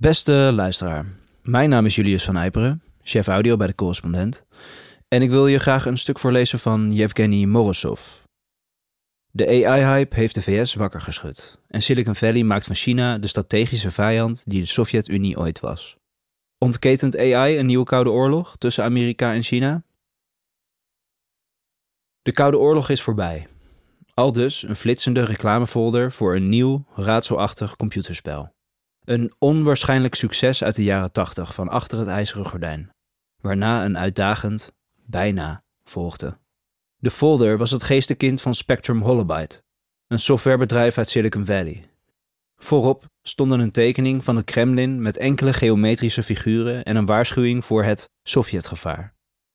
Beste luisteraar, mijn naam is Julius van Eiperen, chef audio bij de correspondent. En ik wil je graag een stuk voorlezen van Yevgeny Morozov. De AI-hype heeft de VS wakker geschud. En Silicon Valley maakt van China de strategische vijand die de Sovjet-Unie ooit was. Ontketent AI een nieuwe Koude Oorlog tussen Amerika en China? De Koude Oorlog is voorbij. Al dus een flitsende reclamefolder voor een nieuw, raadselachtig computerspel. Een onwaarschijnlijk succes uit de jaren 80 van achter het ijzeren gordijn, waarna een uitdagend bijna volgde. De folder was het geestenkind van Spectrum Holobyte, een softwarebedrijf uit Silicon Valley. Voorop stonden een tekening van het Kremlin met enkele geometrische figuren en een waarschuwing voor het Sovjetgevaar.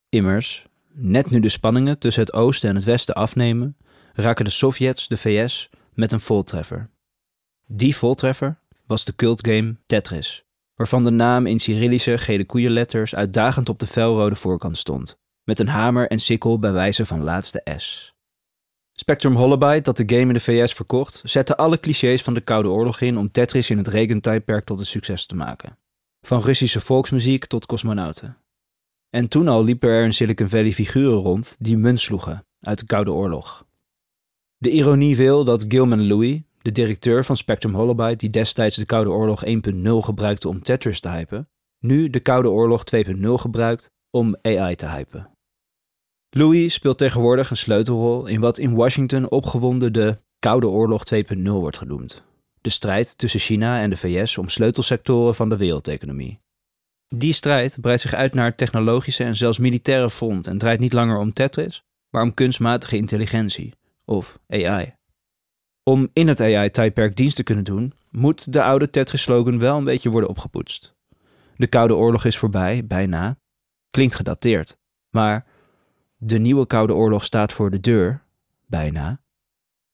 Immers, net nu de spanningen tussen het oosten en het westen afnemen, raken de Sovjets de VS met een voltreffer. Die voltreffer was de cultgame Tetris, waarvan de naam in Cyrillische gele koeienletters uitdagend op de felrode voorkant stond, met een hamer en sikkel bij wijze van laatste S. Spectrum Holobyte, dat de game in de VS verkocht, zette alle clichés van de Koude Oorlog in om Tetris in het regentijdperk tot een succes te maken. Van Russische volksmuziek tot cosmonauten. En toen al liepen er in Silicon Valley figuren rond die munt sloegen uit de Koude Oorlog. De ironie wil dat Gilman Louis, de directeur van Spectrum Holobyte, die destijds de Koude Oorlog 1.0 gebruikte om Tetris te hypen, nu de Koude Oorlog 2.0 gebruikt om AI te hypen. Louis speelt tegenwoordig een sleutelrol in wat in Washington opgewonden de Koude Oorlog 2.0 wordt genoemd. De strijd tussen China en de VS om sleutelsectoren van de wereldeconomie. Die strijd breidt zich uit naar het technologische en zelfs militaire front en draait niet langer om Tetris, maar om kunstmatige intelligentie, of AI. Om in het AI-tijdperk dienst te kunnen doen, moet de oude Tetris-slogan wel een beetje worden opgepoetst. De Koude Oorlog is voorbij, bijna. Klinkt gedateerd. Maar de nieuwe Koude Oorlog staat voor de deur, bijna.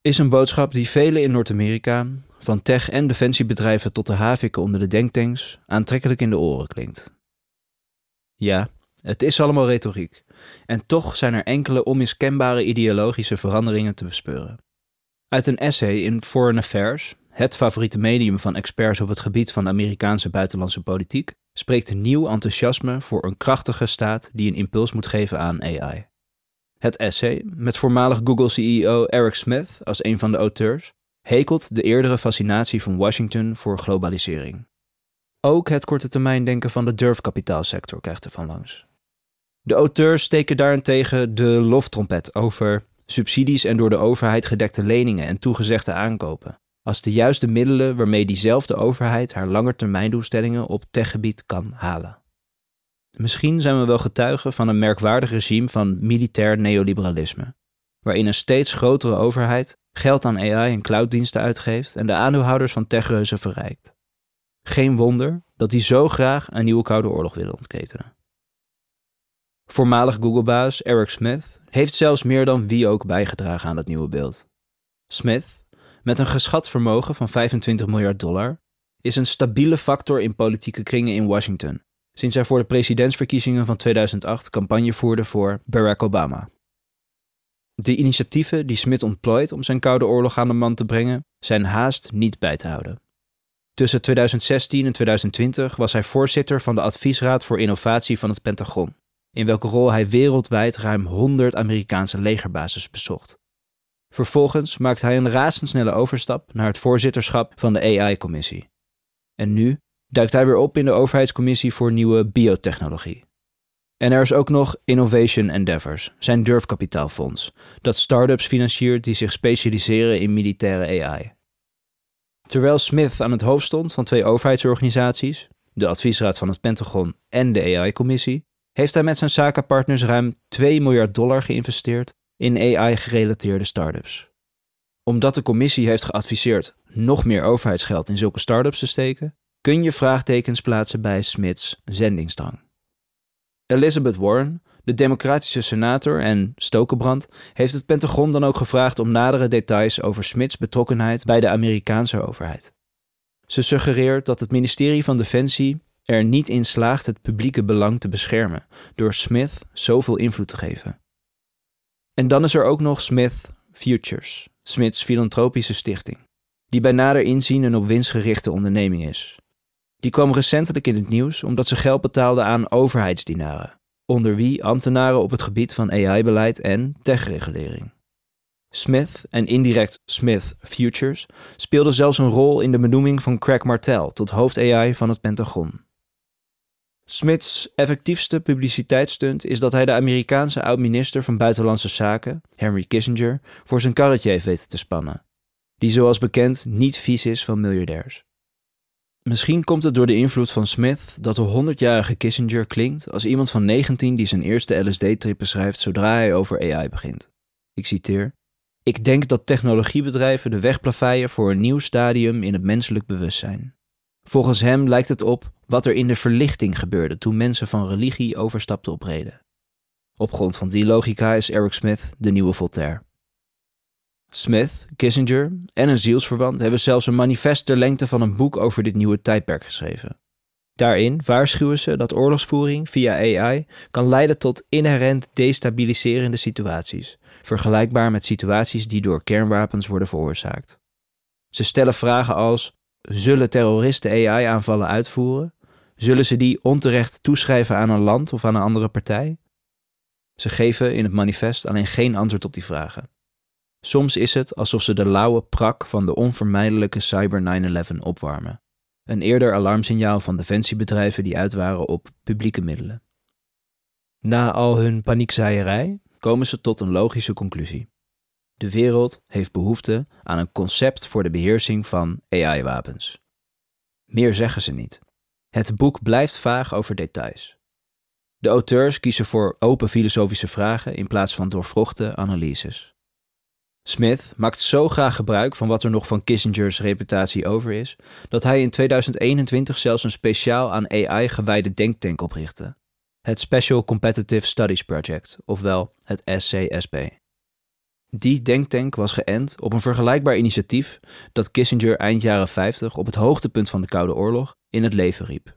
Is een boodschap die velen in Noord-Amerika, van tech- en defensiebedrijven tot de haviken onder de denktanks, aantrekkelijk in de oren klinkt. Ja, het is allemaal retoriek. En toch zijn er enkele onmiskenbare ideologische veranderingen te bespeuren. Uit een essay in Foreign Affairs, het favoriete medium van experts op het gebied van Amerikaanse buitenlandse politiek, spreekt nieuw enthousiasme voor een krachtige staat die een impuls moet geven aan AI. Het essay, met voormalig Google-CEO Eric Smith als een van de auteurs, hekelt de eerdere fascinatie van Washington voor globalisering. Ook het korte termijn denken van de durfkapitaalsector krijgt er van langs. De auteurs steken daarentegen de loftrompet over subsidies en door de overheid gedekte leningen en toegezegde aankopen, als de juiste middelen waarmee diezelfde overheid haar langetermijndoelstellingen op techgebied kan halen. Misschien zijn we wel getuigen van een merkwaardig regime van militair neoliberalisme, waarin een steeds grotere overheid geld aan AI en clouddiensten uitgeeft en de aandeelhouders van techreuzen verrijkt. Geen wonder dat die zo graag een nieuwe Koude Oorlog willen ontketenen. Voormalig Google-baas Eric Smith heeft zelfs meer dan wie ook bijgedragen aan dat nieuwe beeld. Smith, met een geschat vermogen van 25 miljard dollar, is een stabiele factor in politieke kringen in Washington, sinds hij voor de presidentsverkiezingen van 2008 campagne voerde voor Barack Obama. De initiatieven die Smith ontplooit om zijn Koude Oorlog aan de man te brengen, zijn haast niet bij te houden. Tussen 2016 en 2020 was hij voorzitter van de Adviesraad voor Innovatie van het Pentagon in welke rol hij wereldwijd ruim 100 Amerikaanse legerbases bezocht. Vervolgens maakt hij een razendsnelle overstap naar het voorzitterschap van de AI-commissie. En nu duikt hij weer op in de overheidscommissie voor nieuwe biotechnologie. En er is ook nog Innovation Endeavors, zijn durfkapitaalfonds, dat start-ups financiert die zich specialiseren in militaire AI. Terwijl Smith aan het hoofd stond van twee overheidsorganisaties, de adviesraad van het Pentagon en de AI-commissie, heeft hij met zijn zakenpartners ruim 2 miljard dollar geïnvesteerd in AI-gerelateerde start-ups. Omdat de commissie heeft geadviseerd nog meer overheidsgeld in zulke start-ups te steken, kun je vraagtekens plaatsen bij Smiths zendingsdrang. Elizabeth Warren, de democratische senator en Stokenbrand, heeft het Pentagon dan ook gevraagd om nadere details over Smiths betrokkenheid bij de Amerikaanse overheid. Ze suggereert dat het ministerie van Defensie er niet in slaagt het publieke belang te beschermen door Smith zoveel invloed te geven. En dan is er ook nog Smith Futures, Smiths filantropische stichting, die bij nader inzien een op winst gerichte onderneming is. Die kwam recentelijk in het nieuws omdat ze geld betaalde aan overheidsdienaren, onder wie ambtenaren op het gebied van AI-beleid en techregulering. Smith en indirect Smith Futures speelden zelfs een rol in de benoeming van Craig Martel tot hoofd AI van het Pentagon. Smiths effectiefste publiciteitsstunt is dat hij de Amerikaanse oud-minister van Buitenlandse Zaken, Henry Kissinger, voor zijn karretje heeft weten te spannen, die zoals bekend niet vies is van miljardairs. Misschien komt het door de invloed van Smith dat de 100-jarige Kissinger klinkt als iemand van 19 die zijn eerste LSD-trip beschrijft zodra hij over AI begint. Ik citeer: Ik denk dat technologiebedrijven de weg voor een nieuw stadium in het menselijk bewustzijn. Volgens hem lijkt het op wat er in de verlichting gebeurde toen mensen van religie overstapten op reden. Op grond van die logica is Eric Smith de nieuwe Voltaire. Smith, Kissinger en een zielsverwant hebben zelfs een manifest ter lengte van een boek over dit nieuwe tijdperk geschreven. Daarin waarschuwen ze dat oorlogsvoering via AI kan leiden tot inherent destabiliserende situaties, vergelijkbaar met situaties die door kernwapens worden veroorzaakt. Ze stellen vragen als: zullen terroristen AI-aanvallen uitvoeren? Zullen ze die onterecht toeschrijven aan een land of aan een andere partij? Ze geven in het manifest alleen geen antwoord op die vragen. Soms is het alsof ze de lauwe prak van de onvermijdelijke Cyber 9-11 opwarmen. Een eerder alarmsignaal van defensiebedrijven die uit waren op publieke middelen. Na al hun paniekzaaierij komen ze tot een logische conclusie. De wereld heeft behoefte aan een concept voor de beheersing van AI-wapens. Meer zeggen ze niet. Het boek blijft vaag over details. De auteurs kiezen voor open filosofische vragen in plaats van doorvrochte analyses. Smith maakt zo graag gebruik van wat er nog van Kissingers reputatie over is, dat hij in 2021 zelfs een speciaal aan AI gewijde denktank oprichtte. Het Special Competitive Studies Project, ofwel het SCSP. Die denktank was geënt op een vergelijkbaar initiatief dat Kissinger eind jaren 50 op het hoogtepunt van de Koude Oorlog in het leven riep.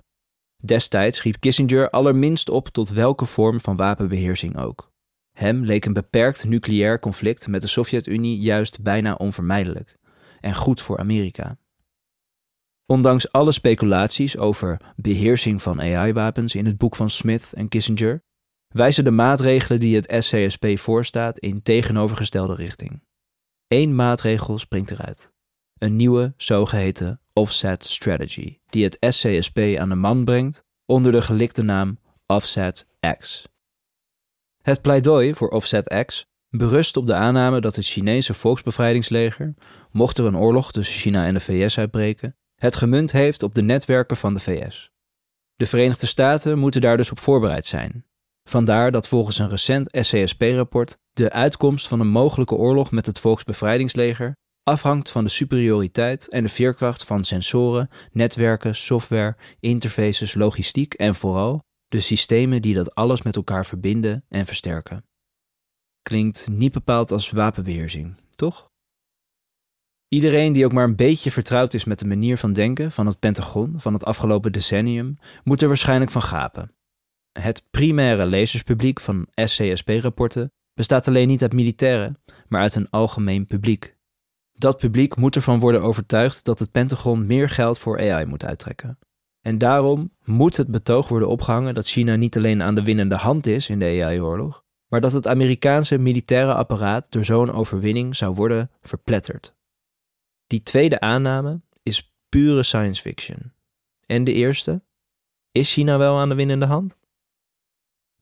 Destijds riep Kissinger allerminst op tot welke vorm van wapenbeheersing ook. Hem leek een beperkt nucleair conflict met de Sovjet-Unie juist bijna onvermijdelijk en goed voor Amerika. Ondanks alle speculaties over beheersing van AI-wapens in het boek van Smith en Kissinger, wijzen de maatregelen die het SCSP voorstaat in tegenovergestelde richting. Eén maatregel springt eruit: een nieuwe zogeheten offset strategy, die het SCSP aan de man brengt onder de gelikte naam Offset X. Het pleidooi voor Offset X berust op de aanname dat het Chinese volksbevrijdingsleger, mocht er een oorlog tussen China en de VS uitbreken, het gemunt heeft op de netwerken van de VS. De Verenigde Staten moeten daar dus op voorbereid zijn. Vandaar dat volgens een recent SCSP-rapport de uitkomst van een mogelijke oorlog met het volksbevrijdingsleger afhangt van de superioriteit en de veerkracht van sensoren, netwerken, software, interfaces, logistiek en vooral de systemen die dat alles met elkaar verbinden en versterken. Klinkt niet bepaald als wapenbeheersing, toch? Iedereen die ook maar een beetje vertrouwd is met de manier van denken van het Pentagon van het afgelopen decennium, moet er waarschijnlijk van gapen. Het primaire lezerspubliek van SCSP-rapporten bestaat alleen niet uit militairen, maar uit een algemeen publiek. Dat publiek moet ervan worden overtuigd dat het Pentagon meer geld voor AI moet uittrekken. En daarom moet het betoog worden opgehangen dat China niet alleen aan de winnende hand is in de AI-oorlog, maar dat het Amerikaanse militaire apparaat door zo'n overwinning zou worden verpletterd. Die tweede aanname is pure science fiction. En de eerste? Is China wel aan de winnende hand?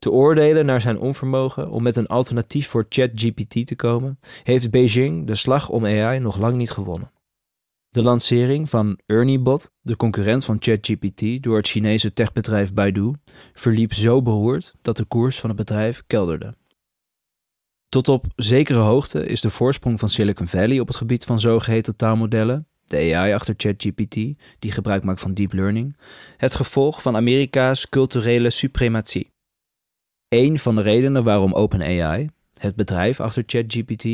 Te oordelen naar zijn onvermogen om met een alternatief voor ChatGPT te komen, heeft Beijing de slag om AI nog lang niet gewonnen. De lancering van ErnieBot, de concurrent van ChatGPT, door het Chinese techbedrijf Baidu, verliep zo beroerd dat de koers van het bedrijf kelderde. Tot op zekere hoogte is de voorsprong van Silicon Valley op het gebied van zogeheten taalmodellen, de AI achter ChatGPT, die gebruik maakt van deep learning, het gevolg van Amerika's culturele suprematie. Een van de redenen waarom OpenAI, het bedrijf achter ChatGPT,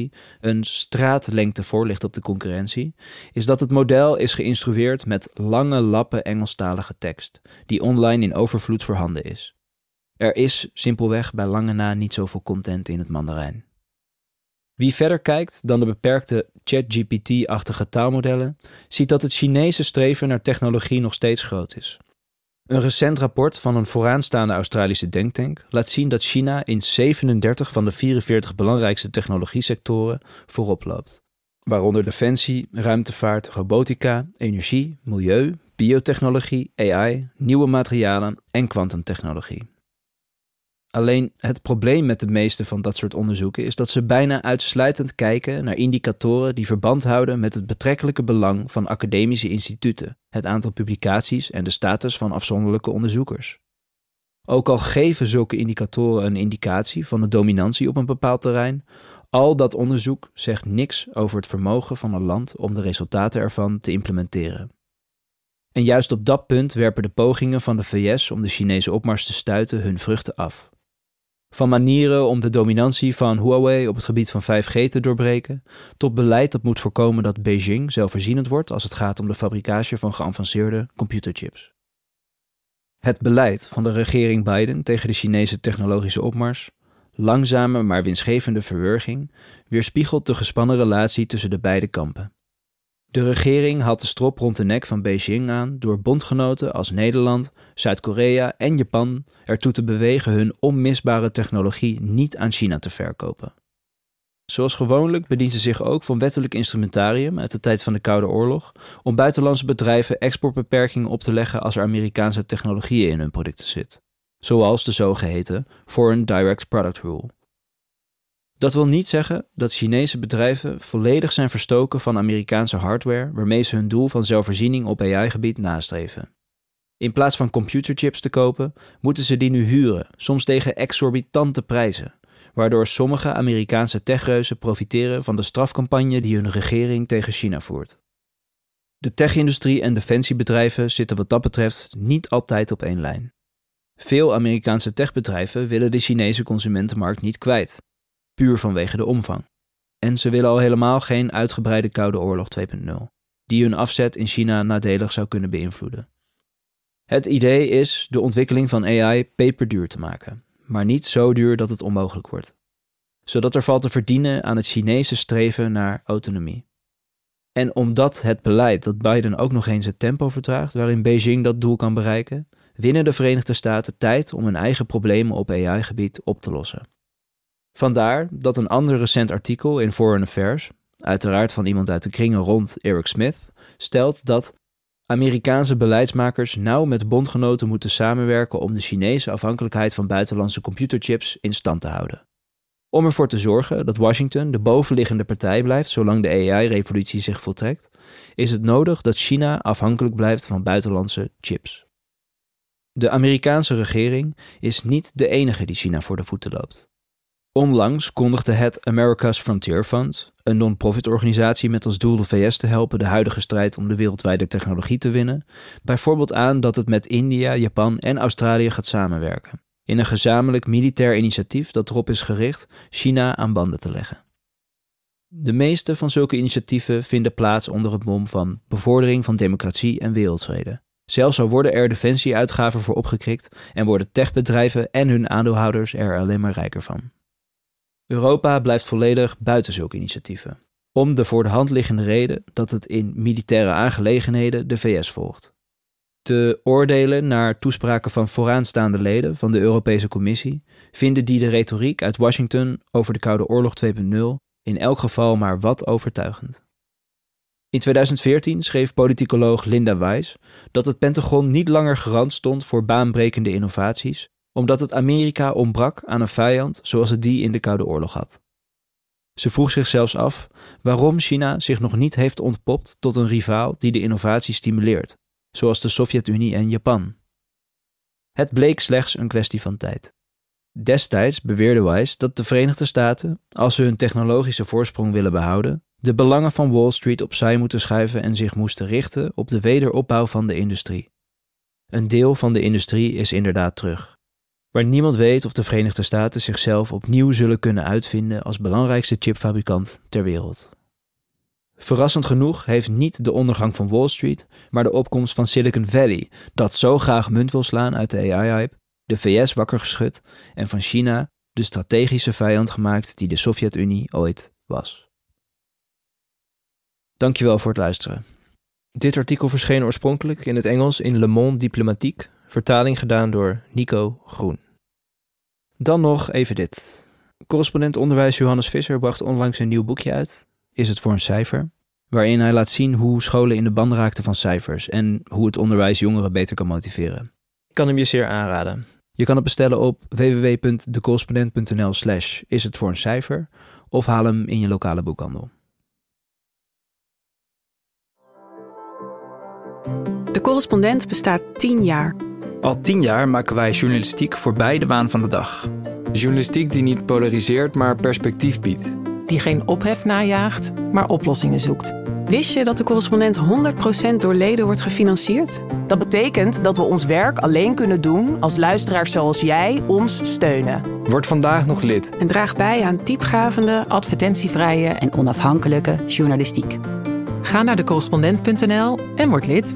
een straatlengte voor ligt op de concurrentie, is dat het model is geïnstrueerd met lange lappen Engelstalige tekst, die online in overvloed voorhanden is. Er is simpelweg bij lange na niet zoveel content in het Mandarijn. Wie verder kijkt dan de beperkte ChatGPT-achtige taalmodellen, ziet dat het Chinese streven naar technologie nog steeds groot is. Een recent rapport van een vooraanstaande Australische denktank laat zien dat China in 37 van de 44 belangrijkste technologiesectoren voorop loopt. Waaronder defensie, ruimtevaart, robotica, energie, milieu, biotechnologie, AI, nieuwe materialen en kwantumtechnologie. Alleen het probleem met de meeste van dat soort onderzoeken is dat ze bijna uitsluitend kijken naar indicatoren die verband houden met het betrekkelijke belang van academische instituten, het aantal publicaties en de status van afzonderlijke onderzoekers. Ook al geven zulke indicatoren een indicatie van de dominantie op een bepaald terrein, al dat onderzoek zegt niks over het vermogen van een land om de resultaten ervan te implementeren. En juist op dat punt werpen de pogingen van de VS om de Chinese opmars te stuiten hun vruchten af. Van manieren om de dominantie van Huawei op het gebied van 5G te doorbreken, tot beleid dat moet voorkomen dat Beijing zelfvoorzienend wordt als het gaat om de fabricage van geavanceerde computerchips. Het beleid van de regering Biden tegen de Chinese technologische opmars, langzame maar winstgevende verwerging, weerspiegelt de gespannen relatie tussen de beide kampen. De regering haalt de strop rond de nek van Beijing aan door bondgenoten als Nederland, Zuid-Korea en Japan ertoe te bewegen hun onmisbare technologie niet aan China te verkopen. Zoals gewoonlijk bedient ze zich ook van wettelijk instrumentarium uit de tijd van de Koude Oorlog om buitenlandse bedrijven exportbeperkingen op te leggen als er Amerikaanse technologieën in hun producten zit, zoals de zogeheten Foreign Direct Product Rule. Dat wil niet zeggen dat Chinese bedrijven volledig zijn verstoken van Amerikaanse hardware waarmee ze hun doel van zelfvoorziening op AI-gebied nastreven. In plaats van computerchips te kopen, moeten ze die nu huren, soms tegen exorbitante prijzen, waardoor sommige Amerikaanse techreuzen profiteren van de strafcampagne die hun regering tegen China voert. De tech-industrie en defensiebedrijven zitten wat dat betreft niet altijd op één lijn. Veel Amerikaanse techbedrijven willen de Chinese consumentenmarkt niet kwijt puur vanwege de omvang. En ze willen al helemaal geen uitgebreide Koude Oorlog 2.0, die hun afzet in China nadelig zou kunnen beïnvloeden. Het idee is de ontwikkeling van AI peperduur te maken, maar niet zo duur dat het onmogelijk wordt. Zodat er valt te verdienen aan het Chinese streven naar autonomie. En omdat het beleid dat Biden ook nog eens het tempo vertraagt waarin Beijing dat doel kan bereiken, winnen de Verenigde Staten tijd om hun eigen problemen op AI-gebied op te lossen. Vandaar dat een ander recent artikel in Foreign Affairs, uiteraard van iemand uit de kringen rond Eric Smith, stelt dat Amerikaanse beleidsmakers nauw met bondgenoten moeten samenwerken om de Chinese afhankelijkheid van buitenlandse computerchips in stand te houden. Om ervoor te zorgen dat Washington de bovenliggende partij blijft zolang de AI-revolutie zich voltrekt, is het nodig dat China afhankelijk blijft van buitenlandse chips. De Amerikaanse regering is niet de enige die China voor de voeten loopt. Onlangs kondigde het America's Frontier Fund, een non-profit organisatie met als doel de VS te helpen de huidige strijd om de wereldwijde technologie te winnen, bijvoorbeeld aan dat het met India, Japan en Australië gaat samenwerken. In een gezamenlijk militair initiatief dat erop is gericht China aan banden te leggen. De meeste van zulke initiatieven vinden plaats onder het mom van bevordering van democratie en wereldvrede. Zelfs al worden er defensieuitgaven voor opgekrikt en worden techbedrijven en hun aandeelhouders er alleen maar rijker van. Europa blijft volledig buiten zulke initiatieven. Om de voor de hand liggende reden dat het in militaire aangelegenheden de VS volgt. Te oordelen naar toespraken van vooraanstaande leden van de Europese Commissie vinden die de retoriek uit Washington over de Koude Oorlog 2.0 in elk geval maar wat overtuigend. In 2014 schreef politicoloog Linda Weiss dat het Pentagon niet langer garant stond voor baanbrekende innovaties, omdat het Amerika ontbrak aan een vijand zoals het die in de Koude Oorlog had. Ze vroeg zich zelfs af waarom China zich nog niet heeft ontpopt tot een rivaal die de innovatie stimuleert, zoals de Sovjet-Unie en Japan. Het bleek slechts een kwestie van tijd. Destijds beweerde Weiss dat de Verenigde Staten, als ze hun technologische voorsprong willen behouden, de belangen van Wall Street opzij moeten schuiven en zich moesten richten op de wederopbouw van de industrie. Een deel van de industrie is inderdaad terug waar niemand weet of de Verenigde Staten zichzelf opnieuw zullen kunnen uitvinden als belangrijkste chipfabrikant ter wereld. Verrassend genoeg heeft niet de ondergang van Wall Street, maar de opkomst van Silicon Valley, dat zo graag munt wil slaan uit de AI-hype, de VS wakker geschud en van China de strategische vijand gemaakt die de Sovjet-Unie ooit was. Dankjewel voor het luisteren. Dit artikel verscheen oorspronkelijk in het Engels in Le Monde Diplomatique, vertaling gedaan door Nico Groen. Dan nog even dit. Correspondent onderwijs Johannes Visser bracht onlangs een nieuw boekje uit, Is het voor een cijfer? Waarin hij laat zien hoe scholen in de ban raakten van cijfers en hoe het onderwijs jongeren beter kan motiveren. Ik kan hem je zeer aanraden. Je kan het bestellen op www.decorrespondent.nl slash is het voor een cijfer of haal hem in je lokale boekhandel. De correspondent bestaat 10 jaar. Al tien jaar maken wij journalistiek voorbij de waan van de dag. Journalistiek die niet polariseert, maar perspectief biedt. Die geen ophef najaagt, maar oplossingen zoekt. Wist je dat de correspondent 100% door leden wordt gefinancierd? Dat betekent dat we ons werk alleen kunnen doen als luisteraars zoals jij ons steunen. Word vandaag nog lid. En draag bij aan diepgavende, Advertentievrije en onafhankelijke journalistiek. Ga naar decorrespondent.nl en word lid.